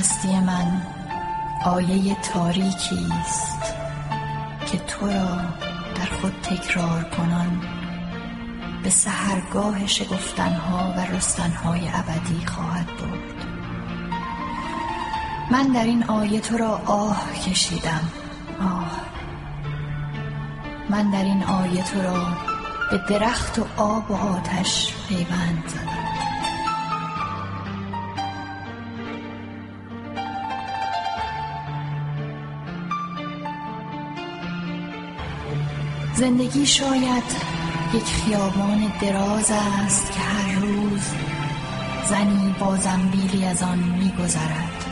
هستی من آیه تاریکی است که تو را در خود تکرار کنان به سهرگاه شگفتنها و رستنهای ابدی خواهد برد. من در این آیه تو را آه کشیدم. آه. من در این آیه تو را به درخت و آب و آتش پیوند زدم. زندگی شاید یک خیابان دراز است که هر روز زنی با زنبیلی از آن میگذرد.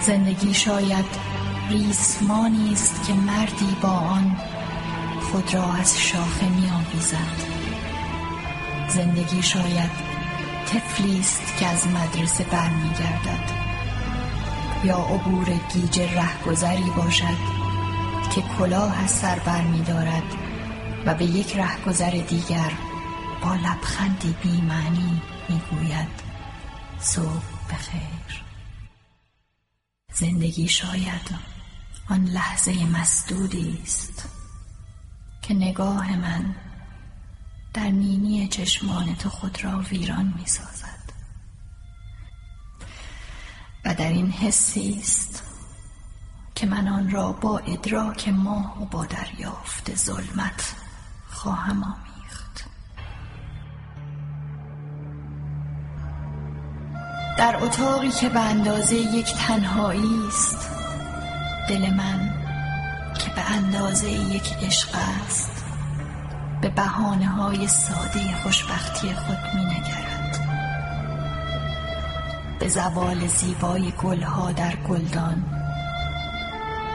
زندگی شاید ریسمانی است که مردی با آن خود را از شاخه می آویزد زندگی شاید طفلی است که از مدرسه برمیگردد. یا عبور گیج رهگذری باشد که کلاه از سر بر می دارد و به یک رهگذر دیگر با لبخندی بیمعنی می گوید صبح بخیر. زندگی شاید آن لحظه مسدودی است که نگاه من در نینی چشمان تو خود را ویران می سازد و در این حسی است که من آن را با ادراک ماه و با دریافت ظلمت خواهم آمیخت. در اتاقی که به اندازه یک تنهایی است دل من که به اندازه یک عشق است به بحانه های ساده خوشبختی خود می نگرد به زوال زیبای گلها در گلدان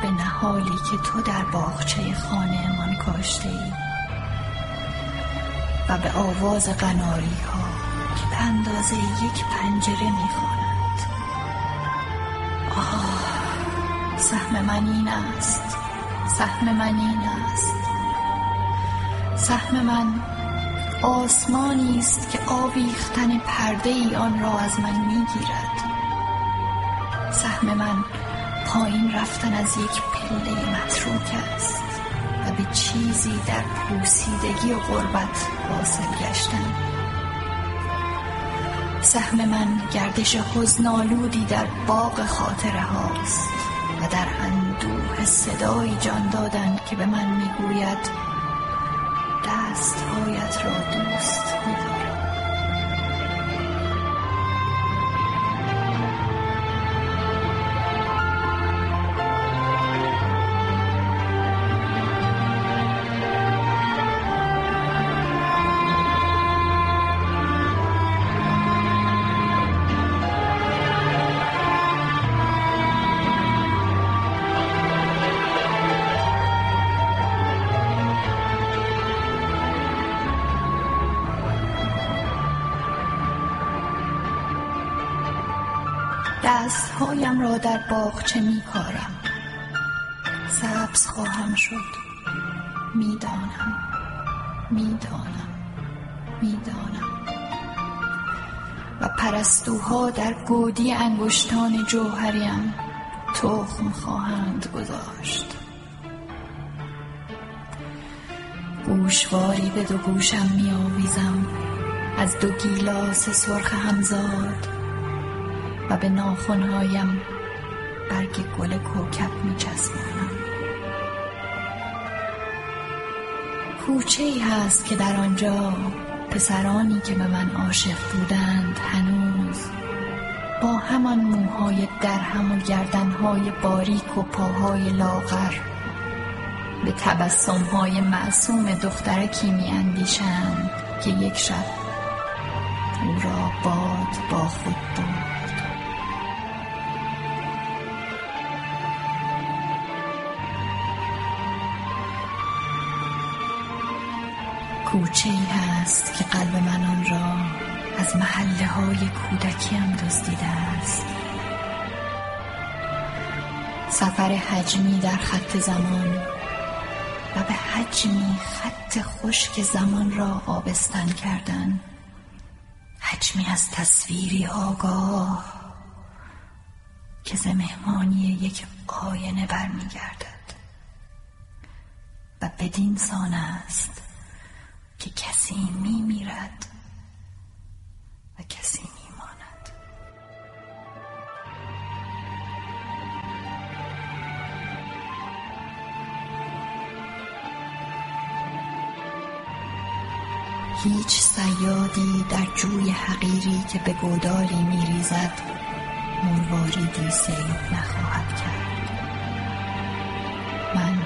به نهالی که تو در باغچه خانهمان کاشته ای و به آواز قناری ها که به اندازه یک پنجره می‌خواند. آه سهم من این است سهم من این است. سهم من آسمانی است که آویختن پرده ای آن را از من می‌گیرد. سهم من پایین رفتن از یک پله متروک است و به چیزی در پوسیدگی و غربت حاصل گشتن. سهم من گردش حزنالودی در باغ خاطره هاست و در اندوه صدایی جان دادن که به من می‌گوید دستهایت را دوست را در باغچه می کارم؟ سبز خواهم شد. می‌دانم می‌دانم می‌دانم و پرستوها در گودی انگشتان جوهریم تخم خواهند گذاشت. گوشواری به دو گوشم می آویزم. از دو گیلاس سرخ همزاد و به ناخونهایم برگ گل کوکب می چسبانم کوچه ای هست که در آنجا پسرانی که به من عاشق بودند هنوز با همان موهای درهم و گردنهای باریک و پاهای لاغر به تبسمهای معصوم دخترکی می اندیشند که یک شب او را باد با خود بود کوچه ای هست که قلب من آن را از محله های کودکیم دزدیده است. سفر حجمی در خط زمان و به حجمی خط خشک زمان را آبستن کردن. حجمی از تصویری آگاه که ز مهمانی یک آینه برمیگردد. و بدین سان است که کسی می میرد و کسی میماند. هیچ سیادی در جوی حقیری که به گودالی میریزد مرواریدی سید نخواهد کرد. من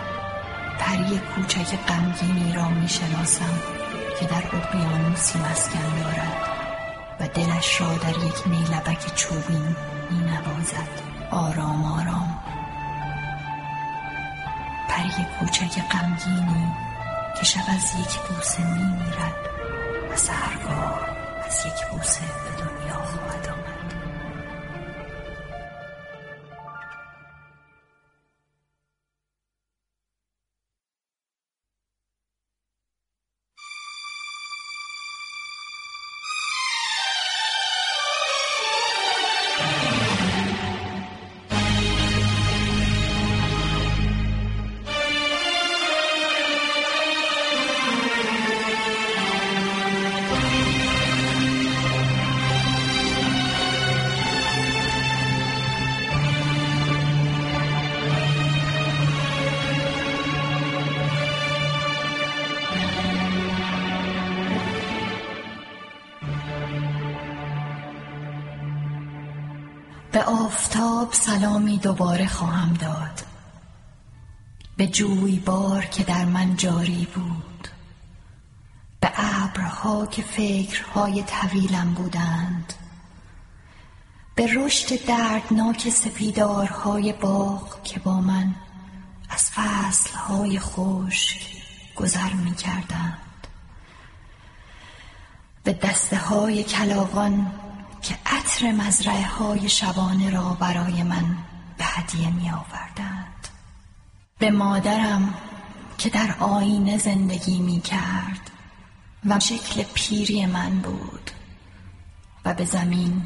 پری کوچک غمگینی را می‌شناسم. که در اقیانوسی مسکن دارد و دلش را در یک نیلبک چوبین می نوازد آرام. آرام پری کوچک غمگینی که شب از یک بوسه می میرد و سهرگاه از یک بوسه به دنیا آمد. آفتاب سلامی دوباره خواهم داد. به جویبار که در من جاری بود. به ابرها که فکرهای طویلم بودند. به رشد دردناک سپیدارهای باغ که با من از فصلهای خشک گذر می کردند به دسته های کلاغان که عطر مزرعه های شبانه را برای من به هدیه می آوردند به مادرم که در آینه زندگی می کرد و شکل پیری من بود و به زمین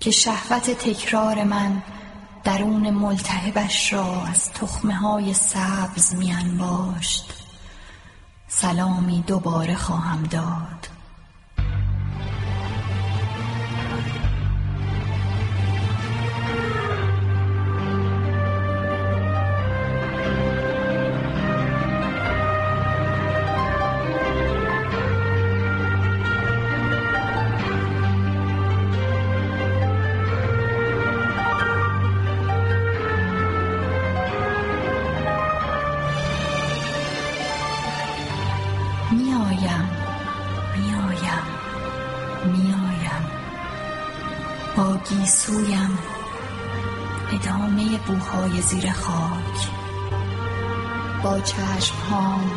که شهوت تکرار من درون ملتهبش را از تخمه های سبز می انباشت سلامی دوباره خواهم داد. زیر خاک. با چشم هام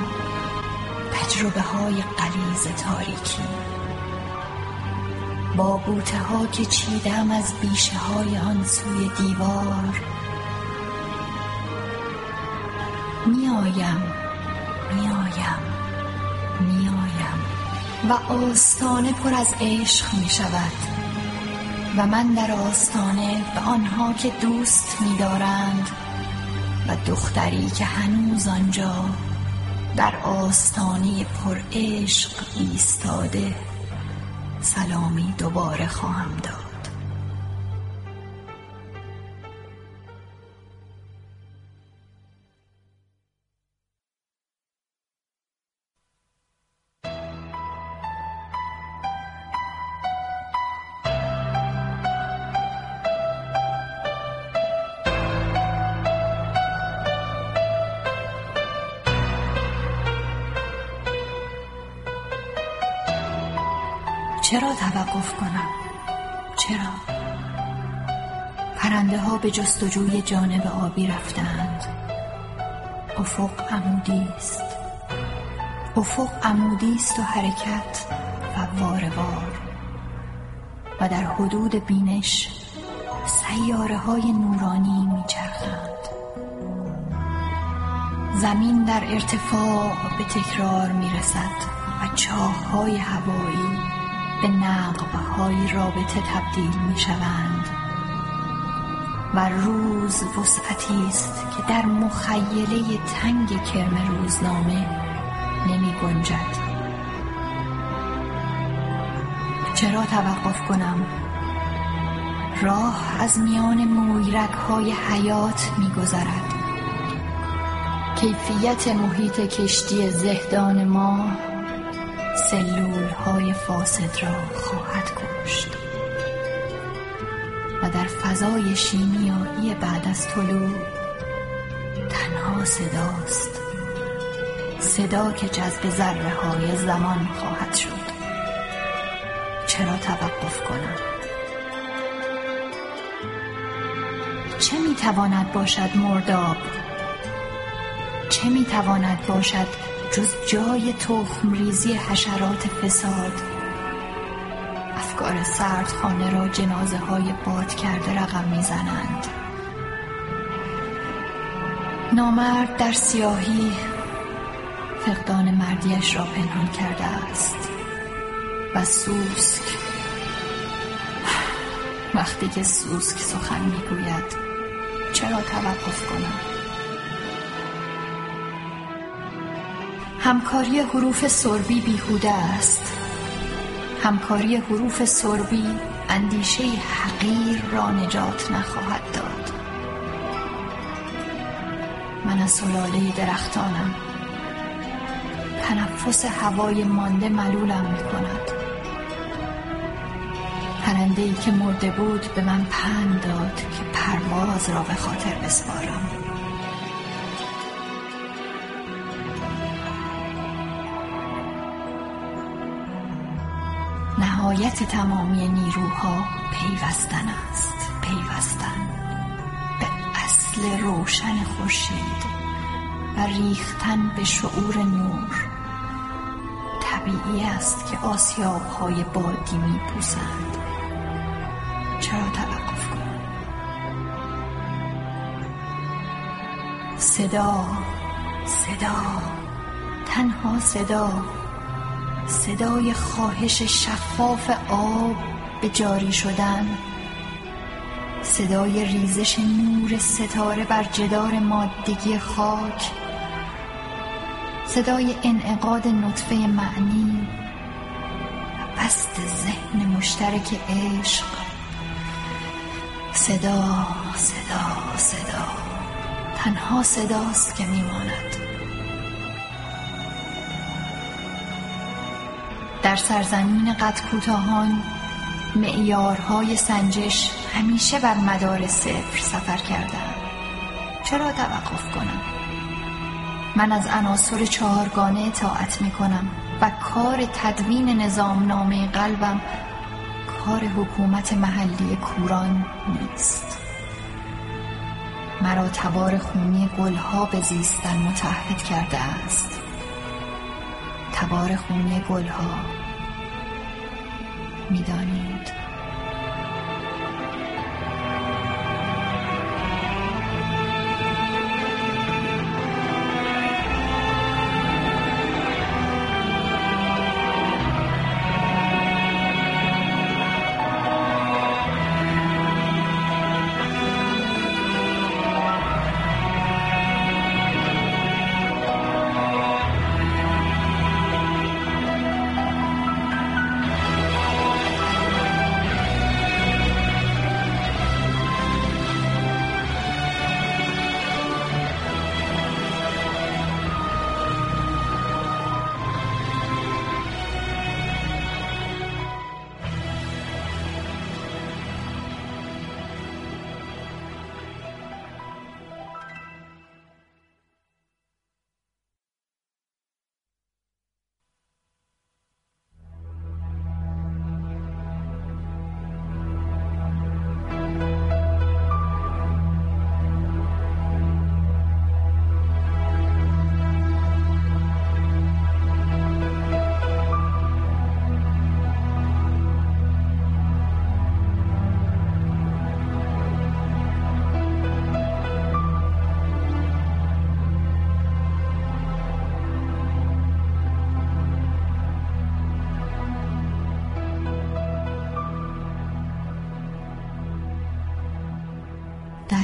تجربه های قلیز تاریکی. با بوته ها که چیدم از بیشه های آن سوی دیوار. میآیم میآیم میآیم. و آستانه پر از عشق می شود و من در آستانه به آنها که دوست می‌دارند و دختری که هنوز آنجا در آستانه پر عشق ایستاده سلامی دوباره خواهم داد. جستجوی جانب آبی رفتند. افق عمودی است. افق عمودی است و حرکت فواره و در حدود بینش سیاره های نورانی میچرخند. زمین در ارتفاع به تکرار می‌رسد و چاه های هوایی به نقبهای رابطه تبدیل می شوند و روز وسعتی است که در مخیله تنگ کرم روزنامه نمی گنجد. چرا توقف کنم؟ راه از میان مویرک های حیات می گذرد. کیفیت محیط کشتی زهدان ما سلول های فاسد را خواهد کشت فضای شیمیایی بعد از طلوع. تنها صداست. صدا که جذب ذره های زمان خواهد شد. چرا توقف کنم؟ چه می‌تواند باشد مرداب؟ چه می‌تواند باشد جز جای تخم ریزی حشرات فساد؟ افکار سردخانه را جنازه های باد کرده رقم می‌زنند. نامرد در سیاهی فقدان مردیش را پنهان کرده است. و سوسک وقتی که سوسک سخن می‌گوید چرا توقف کنم؟ همکاری حروف سربی بیهوده است. همکاری حروف سربی اندیشه حقیر را نجات نخواهد داد. من از سلاله درختانم. تنفس هوای مانده ملولم می کند پرنده ای که مرده بود به من پند داد که پرواز را به خاطر بسپارم. نهایت تمامی نیروها پیوستن است. پیوستن به اصل روشن خورشید و ریختن به شعور نور. طبیعی است که آسیاب های بادی می پوسند چرا توقف کنم؟ صدا صدا تنها صدا. صدای خواهش شفاف آب به جاری شدن. صدای ریزش نور ستاره بر جدار مادگی خاک. صدای انعقاد نطفه معنی. و بست ذهن مشترک عشق. صدا صدا صدا. تنها صداست که میماند. در سرزمین قد کوتاهان معیارهای سنجش همیشه بر مدار صفر سفر کردن چرا توقف کنم؟ من از عناصر چهارگانه اطاعت می کنم و کار تدوین نظام نامه قلبم کار حکومت محلی کوران نیست. مرا تبار خونی گلها به زیستن متحد کرده است. تبار خونی گلها میدانید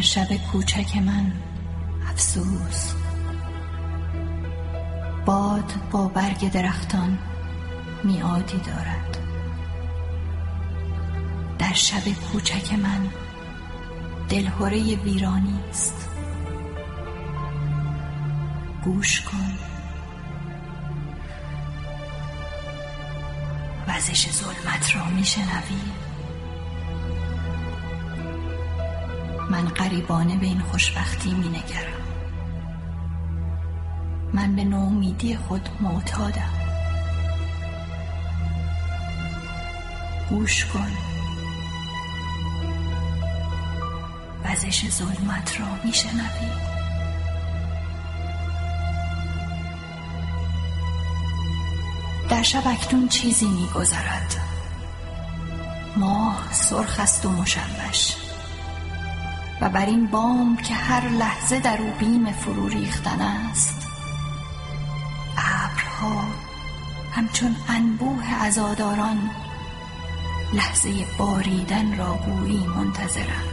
در شب کوچک من. افسوس. باد با برگ درختان میعادی دارد. در شب کوچک من دلهوره ویرانی است. گوش کن. وزش ظلمت را میشنوی. من قریبانه به این خوشبختی مینگرم. من به نومیدی خود معتادم. گوش کن. وزش ظلمت را میشنوی. در شب اکنون چیزی میگذرد. ماه سرخ است و مشوش. و بر این بام که هر لحظه در او بیم فرو ریختن است. ابرها همچون انبوه عزاداران لحظه باریدن را گویی منتظرند.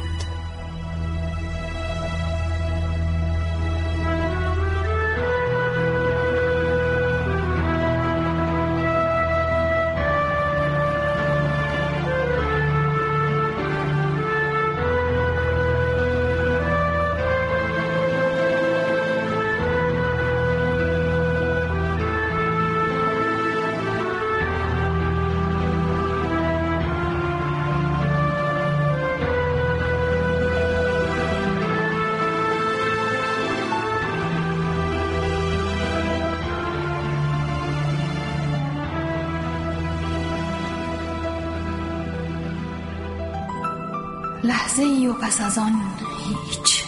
لحظه ای و پس از آن هیچ.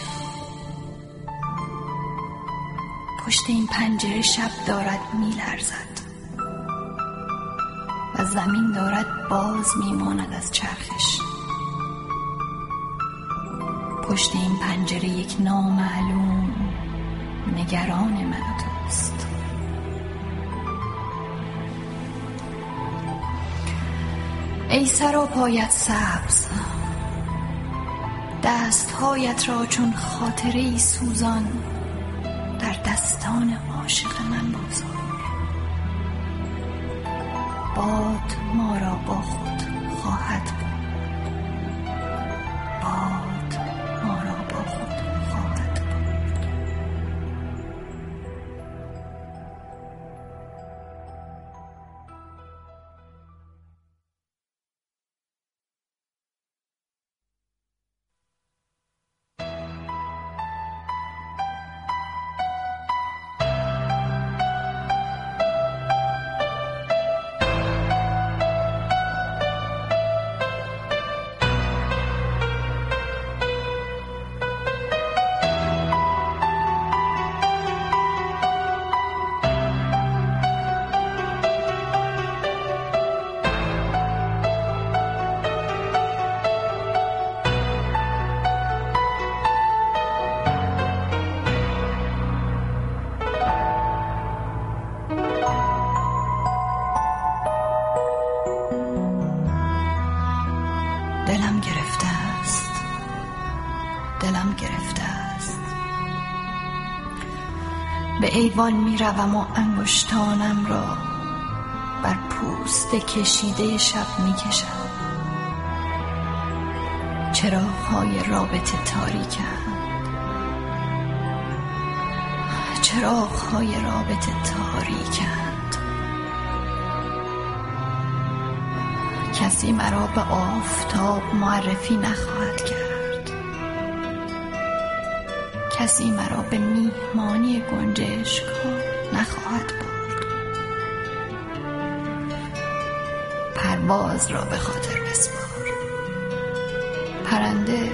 پشت این پنجره شب دارد میلرزد. و زمین دارد باز میماند از چرخش. پشت این پنجره یک نامعلوم نگران من و توست. ای سرا پایت سبز. دستهایت را چون خاطره سوزان در دستان عاشق من بگذار. باد ما را با خود خواهد بود. ایوان می روم و انگشتانم را بر پوست کشیده شب می کشم چراغ های رابطه تاریکند چراغ های رابطه تاریکند کسی مرا به آفتاب معرفی نخواهد کرد. کسی مرا به میهمانی گنجشک ها نخواهد برد. پرواز را به خاطر بسپار. پرنده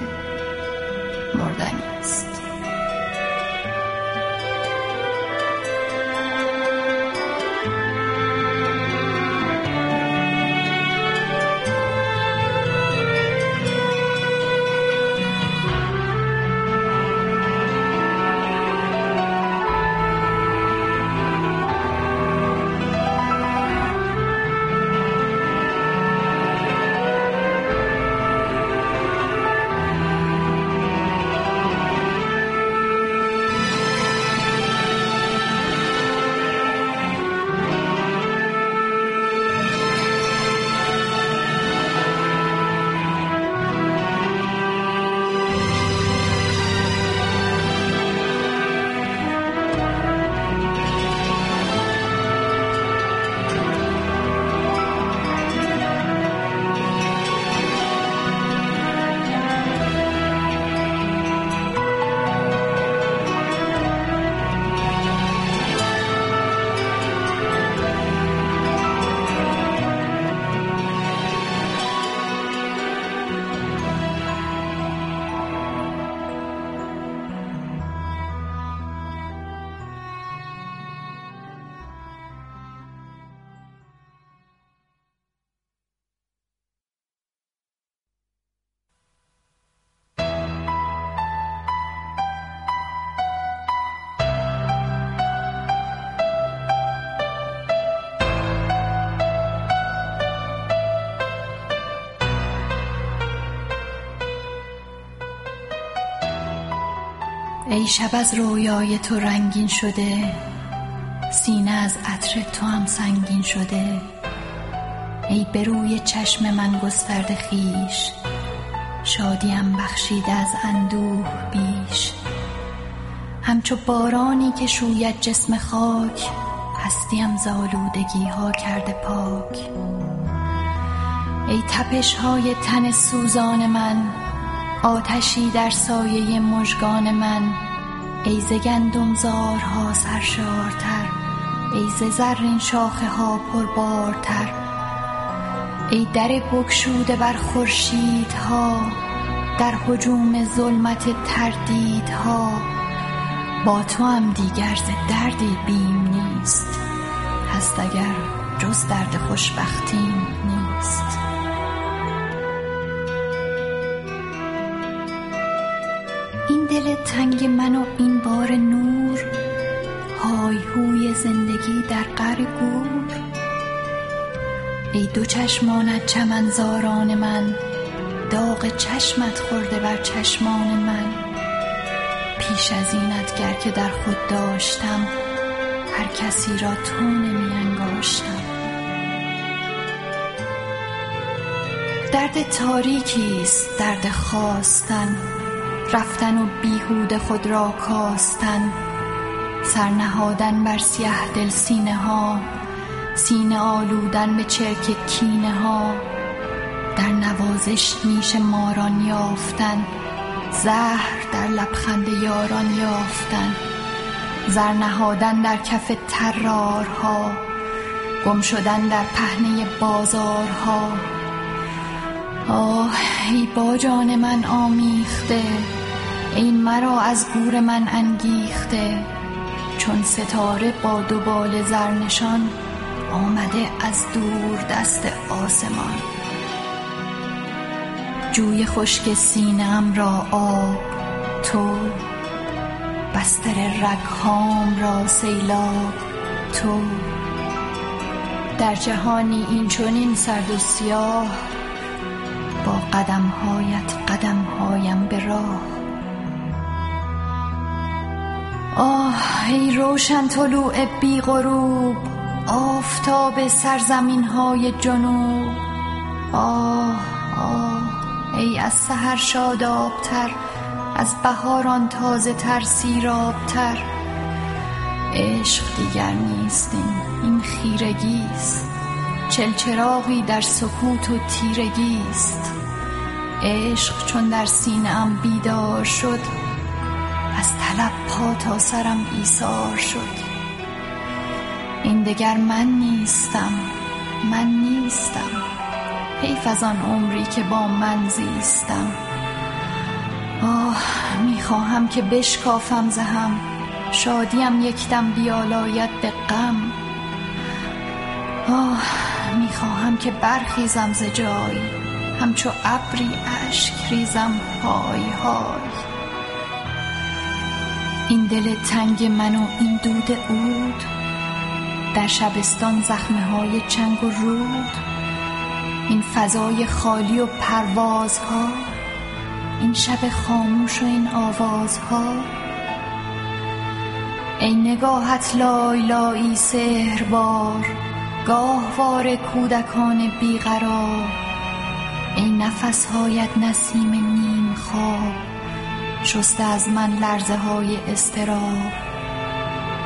شب از رویای تو رنگین شده سینه از عطر تو هم سنگین شده. ای به روی چشم من گسترده خیش شادیم بخشیده از اندوه بیش. همچو بارانی که شوید جسم خاک هستیم زالودگی ها کرده پاک. ای تپش های تن سوزان من آتشی در سایه مژگان من. ای ز گندم زارها سرشارتر ای ز زرین شاخه ها پربارتر. ای در بگشوده بر خورشیدها در هجوم ظلمت تردیدها. با تو هم دیگر ز دردی بیم نیست هست اگر جز درد خوشبختیم نیست. دل تنگ من و این بار نور های هوی زندگی در قعر گور. ای دو چشمانت چمنزاران من داغ چشمت خورده بر چشمان من. پیش از اینت گر که در خود داشتم هر کسی را تو نمی انگاشتم درد تاریکی است درد خواستن. رفتن و بیهوده خود را کاستن سر نهادن بر سیه دل سینه ها سینه آلودن به چرک کینه ها. در نوازش نیش ماران یافتن زهر در لبخند یاران یافتن. زر نهادن در کف ترارها گم شدن در پهنه بازارها. آه ای با جان من آمیخته ای مرا از گور من انگیخته. چون ستاره با دو بال زرنشان آمده از دور دست آسمان. جوی خشک سینم را آب تو بستر رگهام را سیلاب تو. در جهانی این چنین سرد و سیاه با قدمهایت قدمهایم به راه. آه ای روشن طلوع بی غروب آفتاب سرزمین های جنوب. آه آه ای از سحر شادابتر از بهاران تازه تر سیرابتر. عشق دیگر نیست این این خیرگیست چلچراغی در سکوت و تیرگیست عشق چون در سینه ام بیدار شد تا سرم ایثار شد. این دگر من نیستم من نیستم. حیف از آن عمری که با من زیستم. آه می‌خواهم که بشکافم زهم. شادیم یکدم بیالاید به غم. آه می‌خواهم که برخیزم ز جای. همچو ابری اشک ریزم های های. این دل تنگ من و این دود عود در شبستان زخمه های چنگ و رود این فضای خالی و پروازها این شب خاموش و این آوازها. ای نگاهت لای لایی سحربار گاهوار کودکان بیقرار ای نفسهایت نسیم نیم خواب. شسته از من لرزه های اضطراب.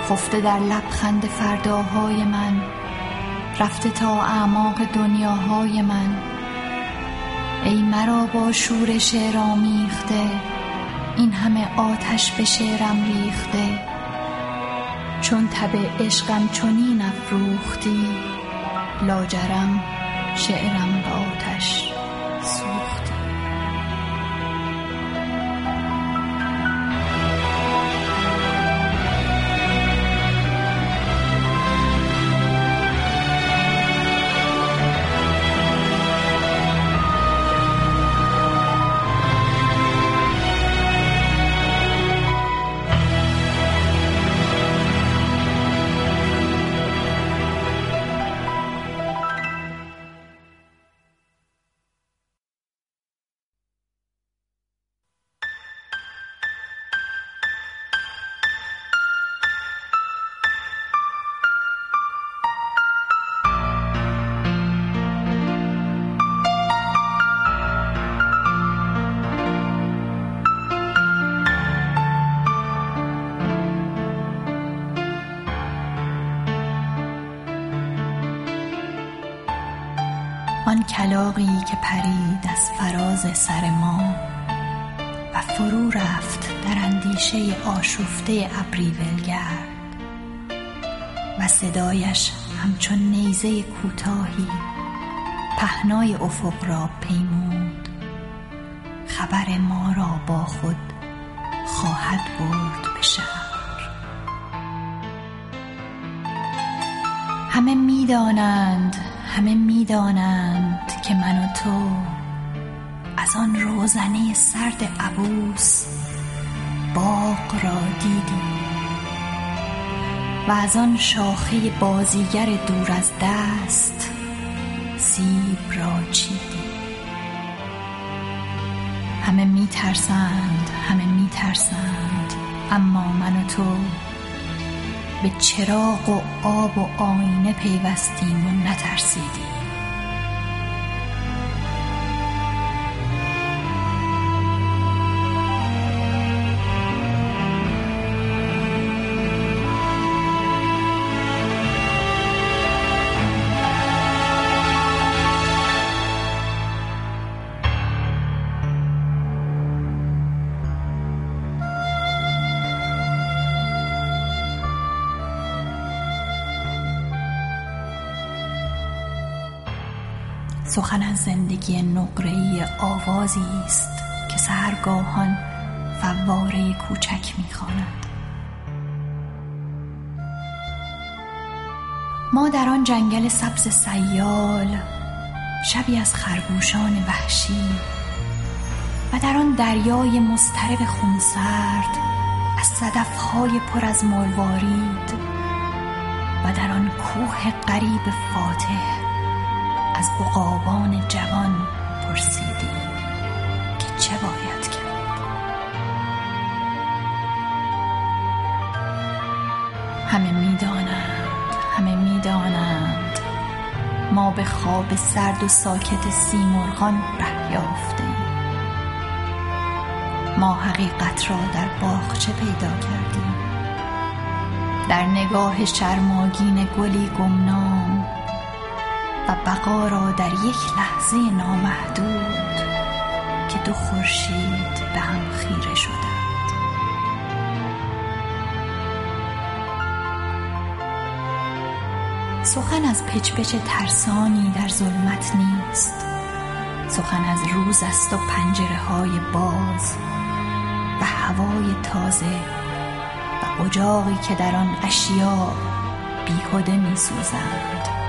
خفته در لبخند فرداهای من. رفته تا اعماق دنیاهای من. ای مرا با شور شعر آمیخته. این همه آتش به شعرم ریخته. چون تب عشقم چنین افروختی لاجرم شعرم به آتش. آن کلاقی که پرید از فراز سر ما و فرو رفت در اندیشه آشفته ابری ولگرد و صدایش همچون نیزه کوتاهی پهنای افق را پیمود. خبر ما را با خود خواهد برد به شهر. همه می‌دانند همه می‌دانند که من و تو از آن روزنه سرد عبوس باغ را دیدیم و از آن شاخه بازیگر دور از دست سیب را چیدیم. همه میترسند همه میترسند اما من و تو به چراغ و آب و آینه پیوستیم و نترسیدیم. سخن از زندگی نقره‌ای آوازی است که سحرگاهان فواره کوچک می‌خواند. ما در آن جنگل سبز سیال شبی از خرگوشان وحشی و در آن دریای مضطرب خونسرد از صدفهای پر از مروارید و در آن کوه غریب فاتح از عقابان جوان پرسیدی که چه باید کرد؟ همه می‌دانند همه می‌دانند. ما به خواب سرد و ساکت سیمرغان ره یافته ما حقیقت را در باغچه پیدا کردیم. در نگاه شرماگین گلی گمنام بقا را در یک لحظه نامحدود که دو خورشید به هم خیره شدند. سخن از پچ ترسانی در ظلمت نیست. سخن از روز است و پنجره های باز و هوای تازه و اجاقی که در آن اشیا بیهوده می سوزند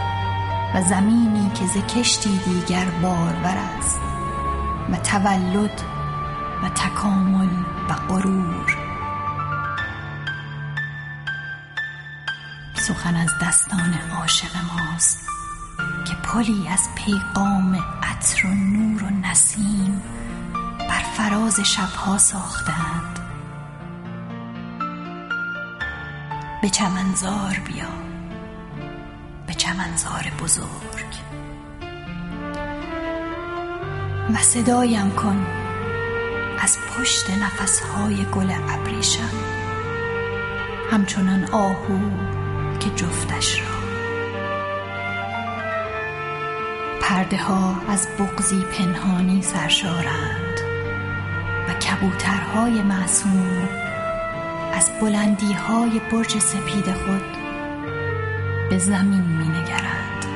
و زمینی که ز کشتی دیگر بارور است و تولد و تکامل و غرور. سخن از دستان عاشق ماست که پلی از پیغام عطر و نور و نسیم بر فراز شبها ساختند. به چمنزار بیا چمنزار بزرگ. و صدایم کن از پشت نفسهای گل ابریشم همچنان آهو که جفتش را. پرده ها از بغزی پنهانی سرشارند و کبوترهای معصوم از بلندی های برج سپید خود به زمین می نگرد.